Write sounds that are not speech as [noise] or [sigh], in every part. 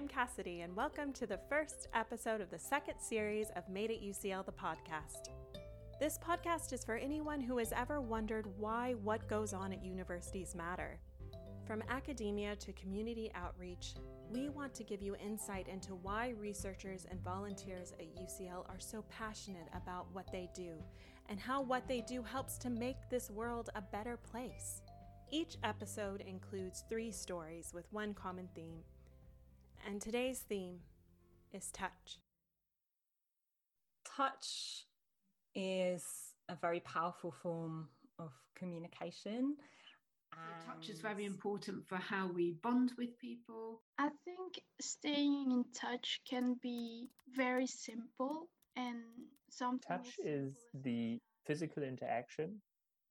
I'm Cassidy, and welcome to the first episode of the second series of Made at UCL, the podcast. This podcast is for anyone who has ever wondered why what goes on at universities matter. From academia to community outreach, we want to give you insight into why researchers and volunteers at UCL are so passionate about what they do and how what they do helps to make this world a better place. Each episode includes three stories with one common theme. And today's theme is touch. Touch is a very powerful form of communication. And... touch is very important for how we bond with people. I think staying in touch can be very simple and something. Touch is the physical interaction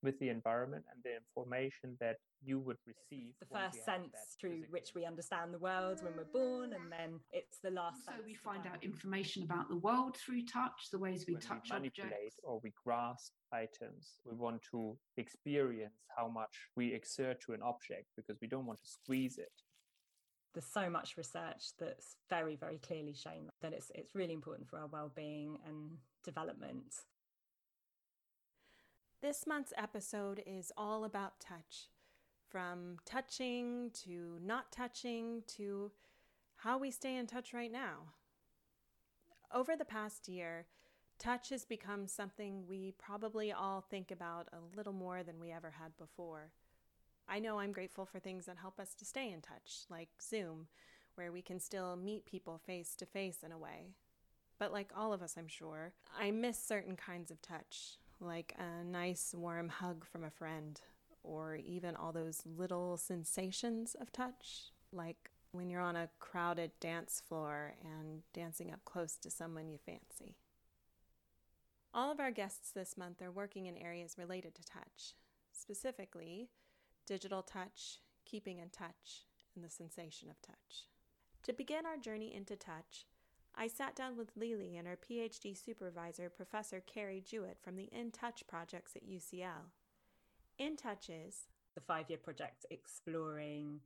with the environment and the information that you would receive the first sense through which we understand the world when we're born and then it's the last so we find out information about the world through touch the ways we when touch we manipulate objects. or we grasp items we want to experience how much we exert to an object because we don't want to squeeze it. There's so much research that's very very clearly shown that it's it's really important for our well-being and development this month's episode is all about touch from touching to not touching to how we stay in touch right now. Over the past year, touch has become something we probably all think about a little more than we ever had before. I know I'm grateful for things that help us to stay in touch, like Zoom, where we can still meet people face to face in a way. But like all of us, I'm sure, I miss certain kinds of touch, like a nice warm hug from a friend or even all those little sensations of touch, like when you're on a crowded dance floor and dancing up close to someone you fancy. All of our guests this month are working in areas related to touch, specifically digital touch, keeping in touch, and the sensation of touch. To begin our journey into touch, I sat down with Lily and her PhD supervisor, Professor Carey Jewitt from the In Touch projects at UCL. In Touches, the five year project exploring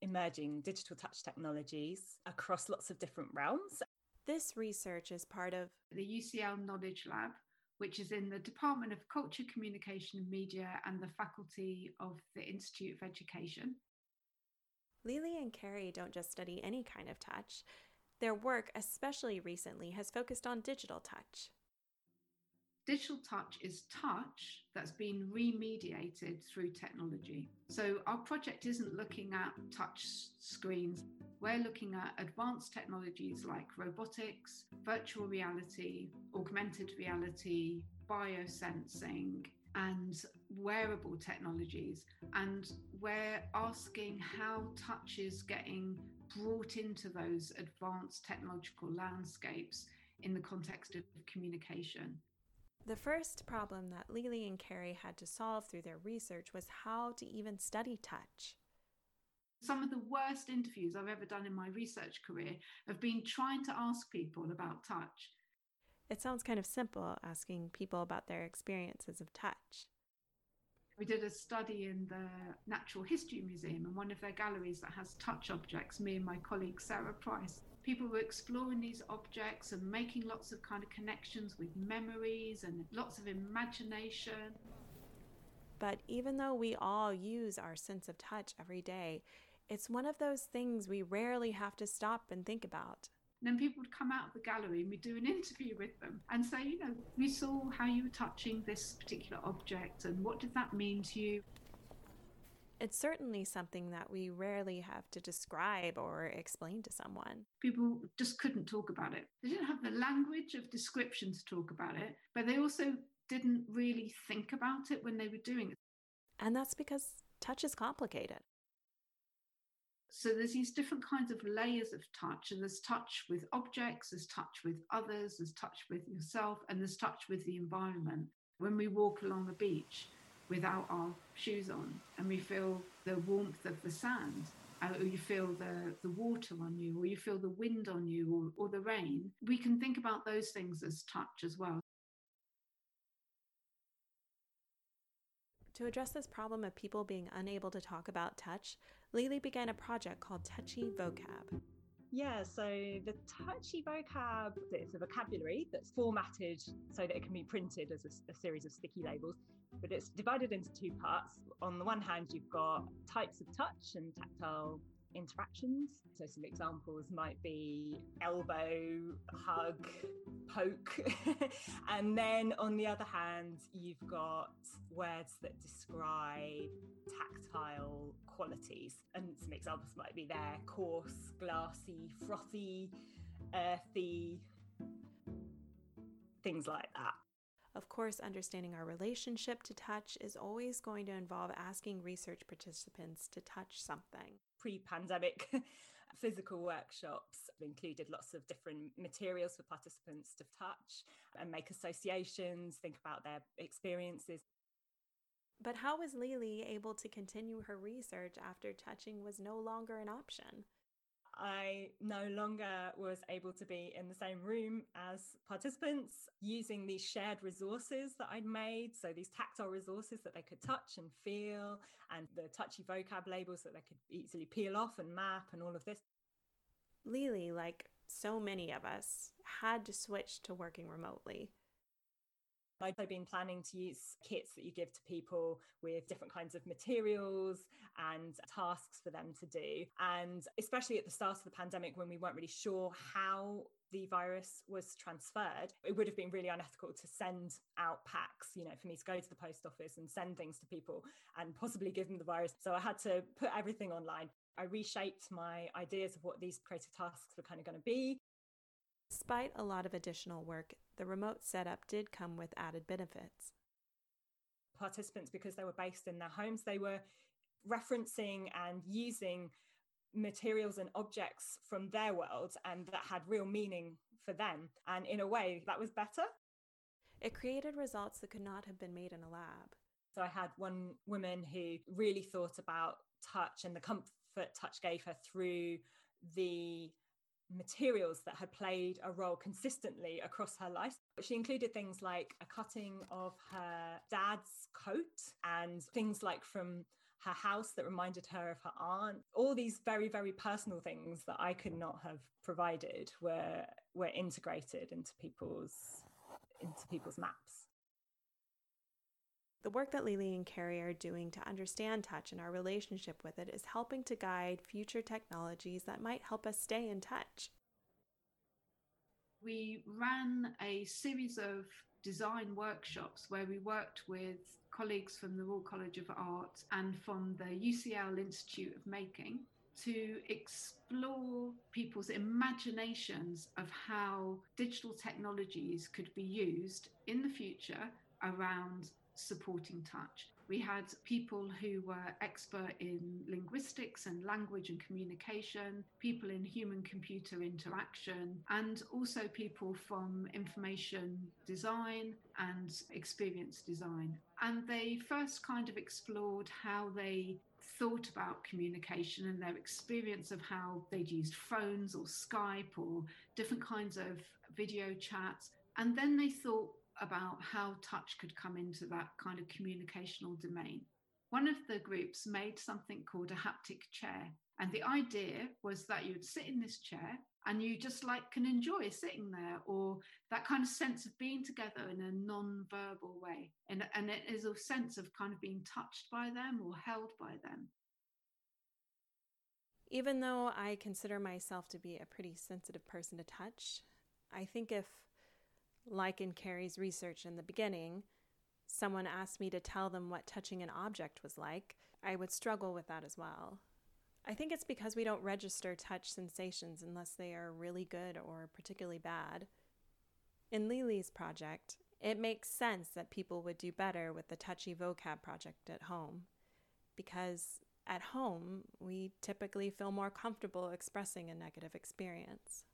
emerging digital touch technologies across lots of different realms. This research is part of the UCL Knowledge Lab, which is in the Department of Culture, Communication and Media and the Faculty of the Institute of Education. Lily and Carrie don't just study any kind of touch. Their work, especially recently, has focused on digital touch. Digital touch is touch that's been remediated through technology. So our project isn't looking at touch screens. We're looking at advanced technologies like robotics, virtual reality, augmented reality, biosensing, and wearable technologies. And we're asking how touch is getting brought into those advanced technological landscapes in the context of communication. The first problem that Lily and Carey had to solve through their research was how to even study touch. Some of the worst interviews I've ever done in my research career have been trying to ask people about touch. It sounds kind of simple asking people about their experiences of touch. We did a study in the Natural History Museum and one of their galleries that has touch objects, me and my colleague Sara Price. People were exploring these objects and making lots of kind of connections with memories and lots of imagination. But even though we all use our sense of touch every day, it's one of those things we rarely have to stop and think about. Then people would come out of the gallery and we'd do an [laughs] interview with them and say, you know, we saw how you were touching this particular object and what did that mean to you? It's certainly something that we rarely have to describe or explain to someone. People just couldn't talk about it. They didn't have the language of description to talk about it, but they also didn't really think about it when they were doing it. And that's because touch is complicated. So there's these different kinds of layers of touch, and there's touch with objects, there's touch with others, there's touch with yourself, and there's touch with the environment. When we walk along the beach without our shoes on, and we feel the warmth of the sand, uh, or you feel the, the water on you, or you feel the wind on you, or, or the rain, we can think about those things as touch as well. To address this problem of people being unable to talk about touch, Lily began a project called Touchy Vocab. Yeah, so the touchy vocab is a vocabulary that's formatted so that it can be printed as a, a, series of sticky labels, but it's divided into two parts. On the one hand, you've got types of touch and tactile interactions. So, some examples might be elbow, hug, poke. [laughs] and then on the other hand, you've got words that describe tactile qualities. And some examples might be there coarse, glassy, frothy, earthy, things like that. Of course, understanding our relationship to touch is always going to involve asking research participants to touch something. Pre pandemic [laughs] physical workshops included lots of different materials for participants to touch and make associations, think about their experiences. But how was Lily able to continue her research after touching was no longer an option? I no longer was able to be in the same room as participants using these shared resources that I'd made. So, these tactile resources that they could touch and feel, and the touchy vocab labels that they could easily peel off and map, and all of this. Lily, like so many of us, had to switch to working remotely. I've been planning to use kits that you give to people with different kinds of materials and tasks for them to do. And especially at the start of the pandemic, when we weren't really sure how the virus was transferred, it would have been really unethical to send out packs, you know, for me to go to the post office and send things to people and possibly give them the virus. So I had to put everything online. I reshaped my ideas of what these creative tasks were kind of going to be. Despite a lot of additional work, the remote setup did come with added benefits. Participants, because they were based in their homes, they were referencing and using materials and objects from their world and that had real meaning for them. And in a way, that was better. It created results that could not have been made in a lab. So I had one woman who really thought about touch and the comfort touch gave her through the materials that had played a role consistently across her life. She included things like a cutting of her dad's coat and things like from her house that reminded her of her aunt. All these very, very personal things that I could not have provided were were integrated into people's into people's maps. The work that Lily and Carey are doing to understand touch and our relationship with it is helping to guide future technologies that might help us stay in touch. We ran a series of design workshops where we worked with colleagues from the Royal College of Art and from the UCL Institute of Making to explore people's imaginations of how digital technologies could be used in the future around supporting touch. We had people who were expert in linguistics and language and communication, people in human computer interaction, and also people from information design and experience design. And they first kind of explored how they thought about communication and their experience of how they'd used phones or Skype or different kinds of video chats. And then they thought, about how touch could come into that kind of communicational domain. One of the groups made something called a haptic chair. And the idea was that you'd sit in this chair and you just like can enjoy sitting there or that kind of sense of being together in a non-verbal way. And, and it is a sense of kind of being touched by them or held by them. Even though I consider myself to be a pretty sensitive person to touch, I think if like in Carey's research in the beginning, someone asked me to tell them what touching an object was like, I would struggle with that as well. I think it's because we don't register touch sensations unless they are really good or particularly bad. In Lily's project, it makes sense that people would do better with the touchy vocab project at home because at home we typically feel more comfortable expressing a negative experience.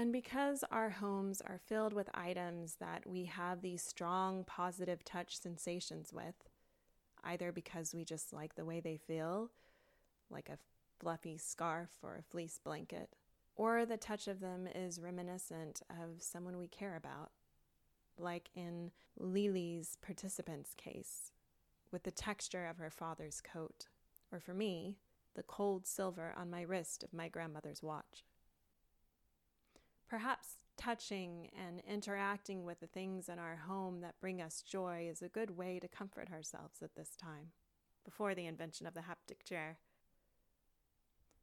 And because our homes are filled with items that we have these strong positive touch sensations with, either because we just like the way they feel, like a fluffy scarf or a fleece blanket, or the touch of them is reminiscent of someone we care about, like in Lily's participant's case, with the texture of her father's coat, or for me, the cold silver on my wrist of my grandmother's watch. Perhaps touching and interacting with the things in our home that bring us joy is a good way to comfort ourselves at this time, before the invention of the haptic chair.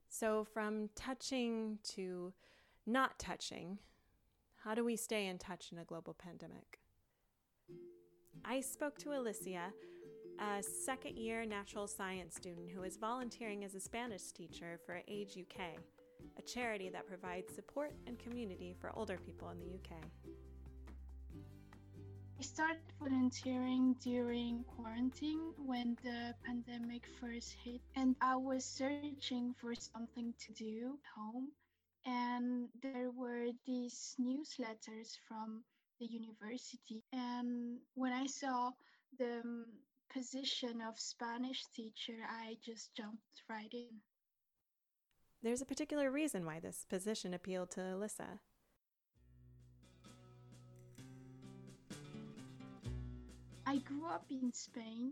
So, from touching to not touching, how do we stay in touch in a global pandemic? I spoke to Alicia, a second year natural science student who is volunteering as a Spanish teacher for Age UK, a charity that provides support and community for older people in the UK. I started volunteering during quarantine when the pandemic first hit, and I was searching for something to do at home. And there were these newsletters from the university. And when I saw the um, position of Spanish teacher, I just jumped right in. There's a particular reason why this position appealed to Alyssa. I grew up in Spain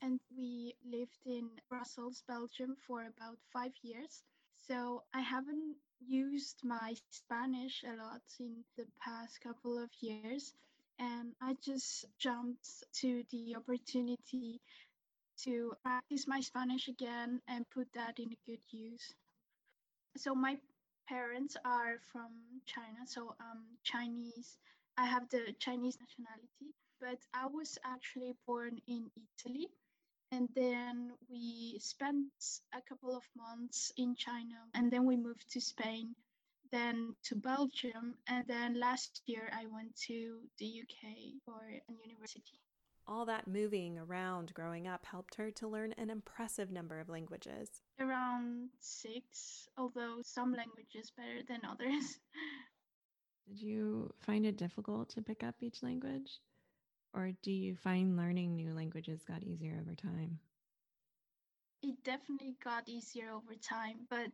and we lived in Brussels, Belgium for about five years. So I haven't used my Spanish a lot in the past couple of years. And I just jumped to the opportunity to practice my Spanish again and put that in good use. So my parents are from China, so I'm Chinese. I have the Chinese nationality but I was actually born in Italy. And then we spent a couple of months in China, and then we moved to Spain, then to Belgium, and then last year I went to the UK for a university. All that moving around growing up helped her to learn an impressive number of languages. Around six, although some languages better than others. [laughs] Did you find it difficult to pick up each language? Or do you find learning new languages got easier over time? It definitely got easier over time, but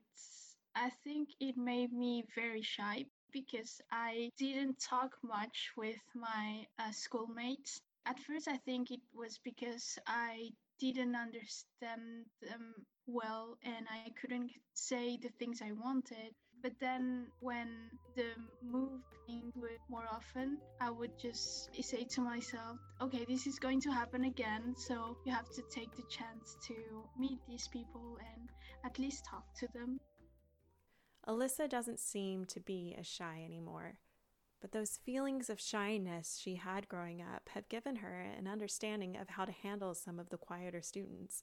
I think it made me very shy because I didn't talk much with my uh, schoolmates. At first, I think it was because I didn't understand them well and I couldn't say the things I wanted. But then when the move came it more often, I would just say to myself, okay, this is going to happen again. So you have to take the chance to meet these people and at least talk to them. Alyssa doesn't seem to be as shy anymore. But those feelings of shyness she had growing up have given her an understanding of how to handle some of the quieter students.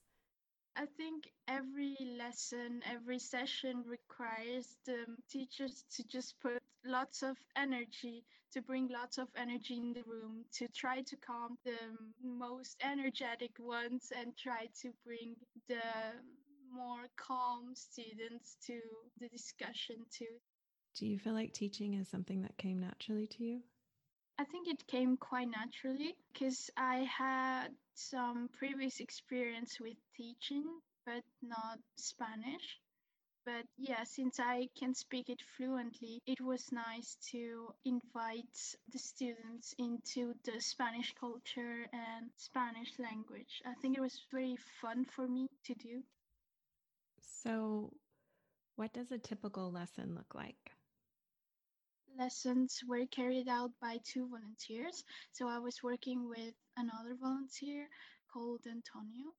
I think every lesson, every session requires the teachers to just put lots of energy, to bring lots of energy in the room, to try to calm the most energetic ones and try to bring the more calm students to the discussion too. Do you feel like teaching is something that came naturally to you? I think it came quite naturally because I had some previous experience with teaching, but not Spanish. But yeah, since I can speak it fluently, it was nice to invite the students into the Spanish culture and Spanish language. I think it was very fun for me to do. So, what does a typical lesson look like? Lessons were carried out by two volunteers. So I was working with another volunteer called Antonio.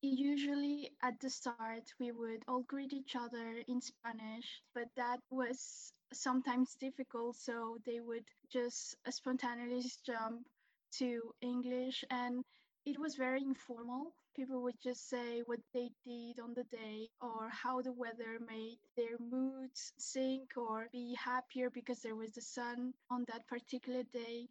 Usually at the start, we would all greet each other in Spanish, but that was sometimes difficult. So they would just spontaneously jump to English, and it was very informal people would just say what they did on the day or how the weather made their moods sink or be happier because there was the sun on that particular day.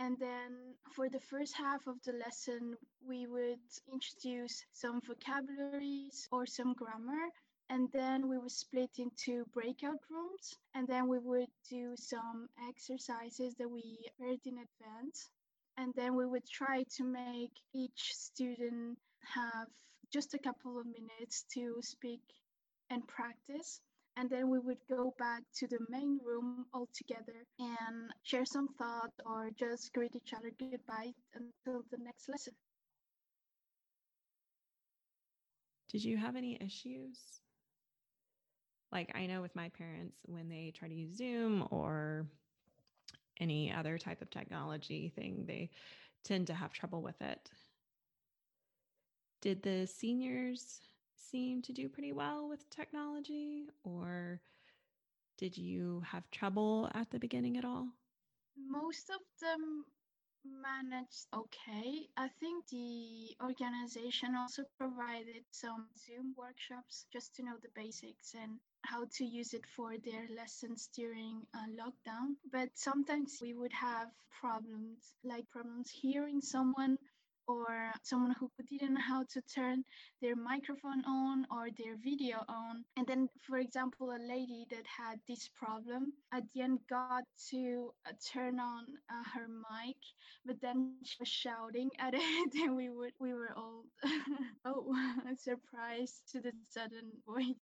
And then for the first half of the lesson, we would introduce some vocabularies or some grammar. And then we would split into breakout rooms. And then we would do some exercises that we heard in advance. And then we would try to make each student have just a couple of minutes to speak and practice. And then we would go back to the main room all together and share some thought or just greet each other goodbye until the next lesson. Did you have any issues? Like I know with my parents, when they try to use Zoom or any other type of technology thing, they tend to have trouble with it. Did the seniors seem to do pretty well with technology, or did you have trouble at the beginning at all? Most of them managed okay. I think the organization also provided some Zoom workshops just to know the basics and how to use it for their lessons during a lockdown. But sometimes we would have problems, like problems hearing someone or someone who didn't know how to turn their microphone on or their video on. And then, for example, a lady that had this problem at the end got to uh, turn on uh, her mic, but then she was shouting at [laughs] it, and we would we were all [laughs] oh [laughs] surprised to the sudden voice.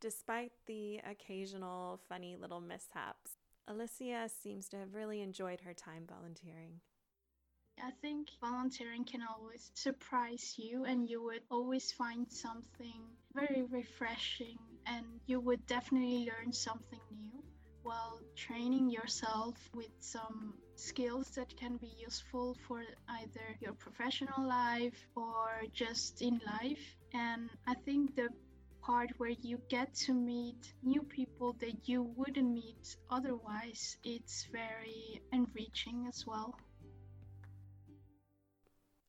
Despite the occasional funny little mishaps, Alicia seems to have really enjoyed her time volunteering. I think volunteering can always surprise you, and you would always find something very refreshing, and you would definitely learn something new while training yourself with some skills that can be useful for either your professional life or just in life. And I think the part where you get to meet new people that you wouldn't meet otherwise, it's very enriching as well.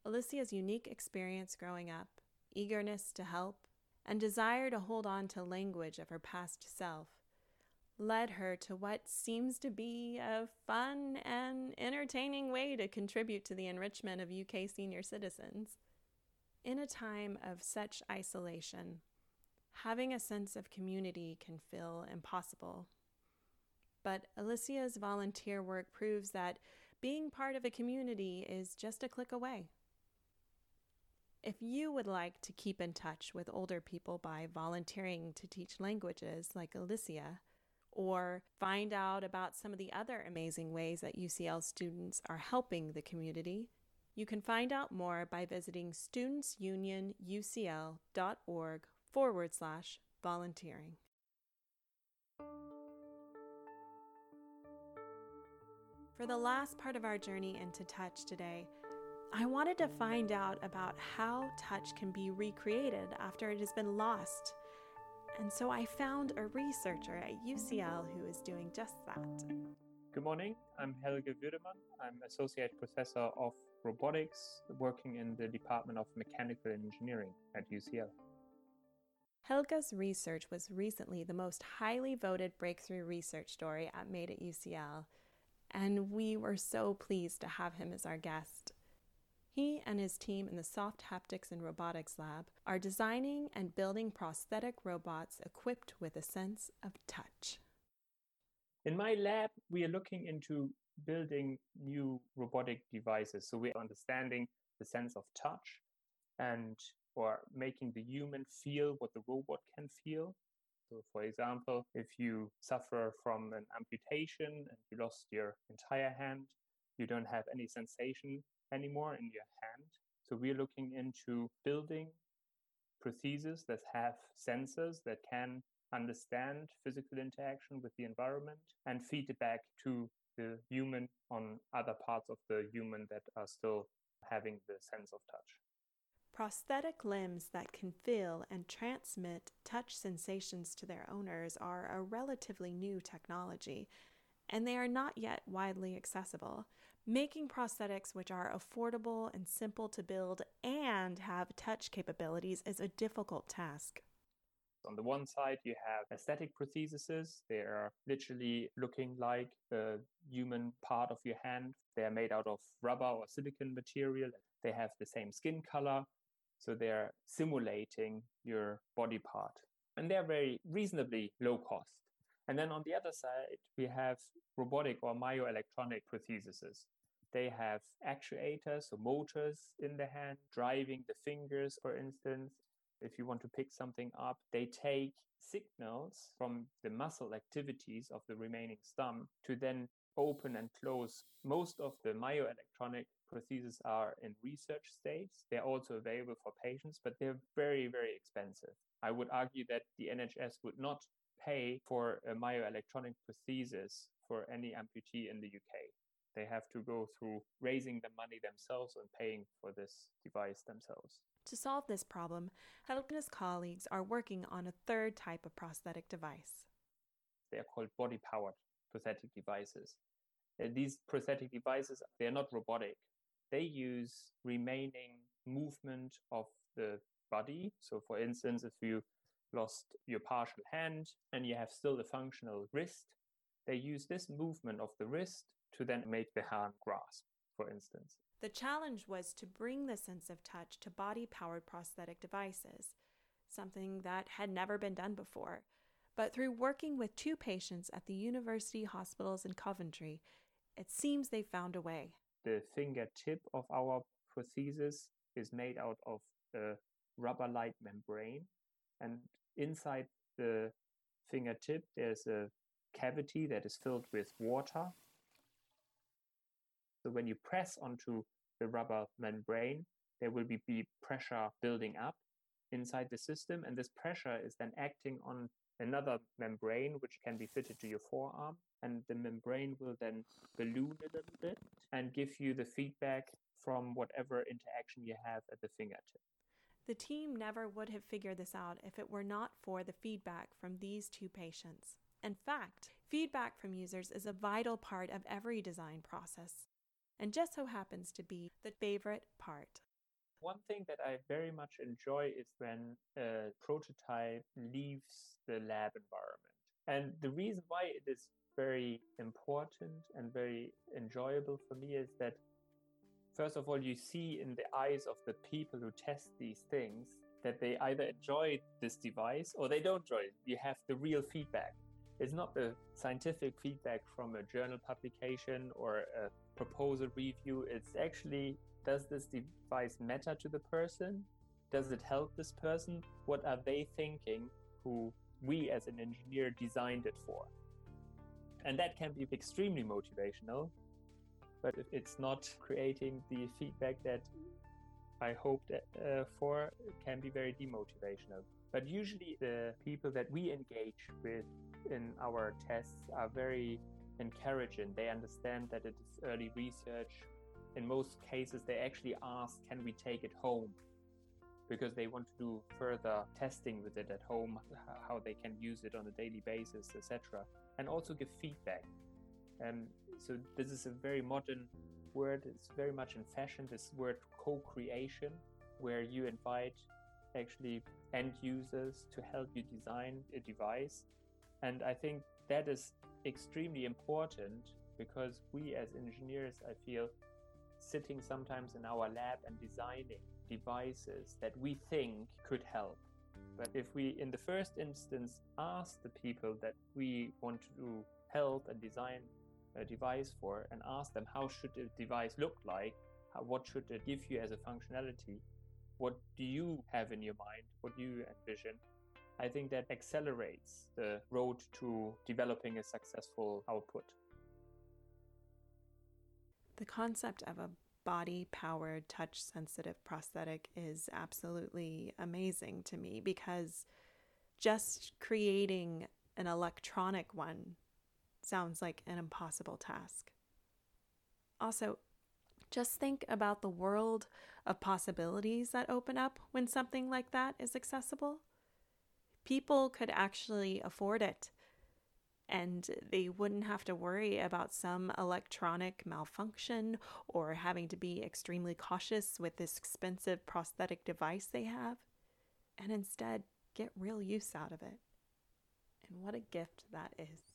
Alicia's unique experience growing up, eagerness to help, and desire to hold on to language of her past self led her to what seems to be a fun and entertaining way to contribute to the enrichment of UK senior citizens. In a time of such isolation, having a sense of community can feel impossible. But Alicia's volunteer work proves that being part of a community is just a click away. If you would like to keep in touch with older people by volunteering to teach languages like Alicia, or find out about some of the other amazing ways that UCL students are helping the community, you can find out more by visiting studentsunionucl.org forward slash volunteering. For the last part of our journey into touch today, I wanted to find out about how touch can be recreated after it has been lost. And so I found a researcher at UCL who is doing just that. Good morning. I'm Helge Würdemann. I'm Associate Professor of Robotics working in the Department of Mechanical Engineering at UCL. Helge's research was recently the most highly voted breakthrough research story at Made at UCL, and we were so pleased to have him as our guest. He and his team in the Soft Haptics and Robotics Lab are designing and building prosthetic robots equipped with a sense of touch. In my lab, we are looking into building new robotic devices. So we're understanding the sense of touch and or making the human feel what the robot can feel. So, for example, if you suffer from an amputation and you lost your entire hand, you don't have any sensation anymore in your hand. So we're looking into building prostheses that have sensors that can understand physical interaction with the environment and feed it back to the human on other parts of the human that are still having the sense of touch. Prosthetic limbs that can feel and transmit touch sensations to their owners are a relatively new technology, and they are not yet widely accessible. Making prosthetics which are affordable and simple to build and have touch capabilities is a difficult task. On the one side, you have aesthetic prostheses. They are literally looking like the human part of your hand. They are made out of rubber or silicon material. They have the same skin color. So they're simulating your body part. And they're very reasonably low cost. And then on the other side, we have robotic or myoelectronic prostheses. They have actuators or motors in the hand, driving the fingers, for instance. If you want to pick something up, they take signals from the muscle activities of the remaining stump to then open and close. Most of the myoelectronic prostheses are in research stage. They're also available for patients, but they're very, very expensive. I would argue that the NHS would not pay for a myoelectronic prosthesis for any amputee in the UK. They have to go through raising the money themselves and paying for this device themselves. To solve this problem, Helge and his colleagues are working on a third type of prosthetic device. They are called body powered prosthetic devices. Uh, these prosthetic devices, they are not robotic. They use remaining movement of the body. So, for instance, if you lost your partial hand and you have still a functional wrist, they use this movement of the wrist to then make the hand grasp, for instance. The challenge was to bring the sense of touch to body powered prosthetic devices, something that had never been done before. But through working with two patients at the university hospitals in Coventry, it seems they found a way. The fingertip of our prosthesis is made out of a rubber light membrane, and inside the fingertip, there's a cavity that is filled with water. So when you press onto the rubber membrane, there will be, pressure building up inside the system, and this pressure is then acting on another membrane which can be fitted to your forearm and the membrane will then balloon a little bit and give you the feedback from whatever interaction you have at the fingertip. The team never would have figured this out if it were not for the feedback from these two patients. In fact, feedback from users is a vital part of every design process, and just so happens to be the favorite part. One thing that I very much enjoy is when a prototype leaves the lab environment. And the reason why it is very important and very enjoyable for me is that first of all you see in the eyes of the people who test these things that they either enjoy this device or they don't enjoy it you have the real feedback it's not the scientific feedback from a journal publication or a proposal review it's actually does this device matter to the person? Does it help this person? What are they thinking who we as an engineer designed it for? And that can be extremely motivational but if it's not creating the feedback that i hoped uh, for it can be very demotivational. But usually the people that we engage with in our tests are very encouraging they understand that it is early research in most cases they actually ask can we take it home because they want to do further testing with it at home how they can use it on a daily basis etc and also give feedback. Um, so this is a very modern word. It's very much in fashion. This word co-creation, where you invite actually end users to help you design a device, and I think that is extremely important because we as engineers, I feel, sitting sometimes in our lab and designing devices that we think could help. But if we, in the first instance, ask the people that we want to help and design a device for and ask them how should the device look like, how, what should it give you as a functionality, what do you have in your mind, what do you envision, I think that accelerates the road to developing a successful output. The concept of a body powered, touch sensitive prosthetic is absolutely amazing to me because just creating an electronic one sounds like an impossible task. Also, just think about the world of possibilities that open up when something like that is accessible. People could actually afford it and they wouldn't have to worry about some electronic malfunction or having to be extremely cautious with this expensive prosthetic device they have, and instead get real use out of it. And what a gift that is.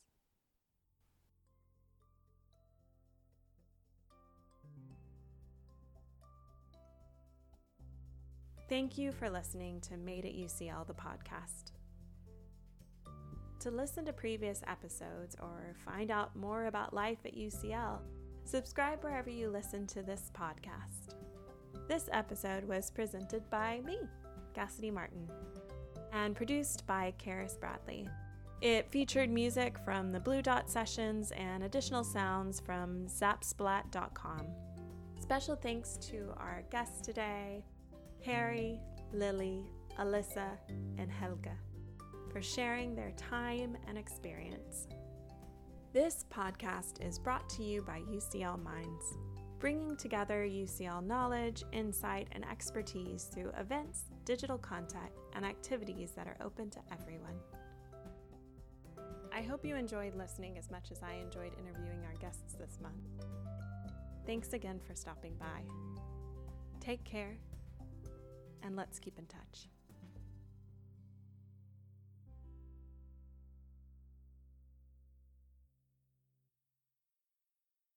Thank you for listening to Made at UCL, the podcast. To listen to previous episodes or find out more about life at UCL, subscribe wherever you listen to this podcast. This episode was presented by me, Cassidy Martin, and produced by Karis Bradley. It featured music from the Blue Dot Sessions and additional sounds from zapsplat.com. Special thanks to our guests today, Harry, Lily, Alyssa, and Helge, for sharing their time and experience. This podcast is brought to you by UCL Minds, bringing together UCL knowledge, insight, and expertise through events, digital content, and activities that are open to everyone. I hope you enjoyed listening as much as I enjoyed interviewing our guests this month. Thanks again for stopping by. Take care, and let's keep in touch.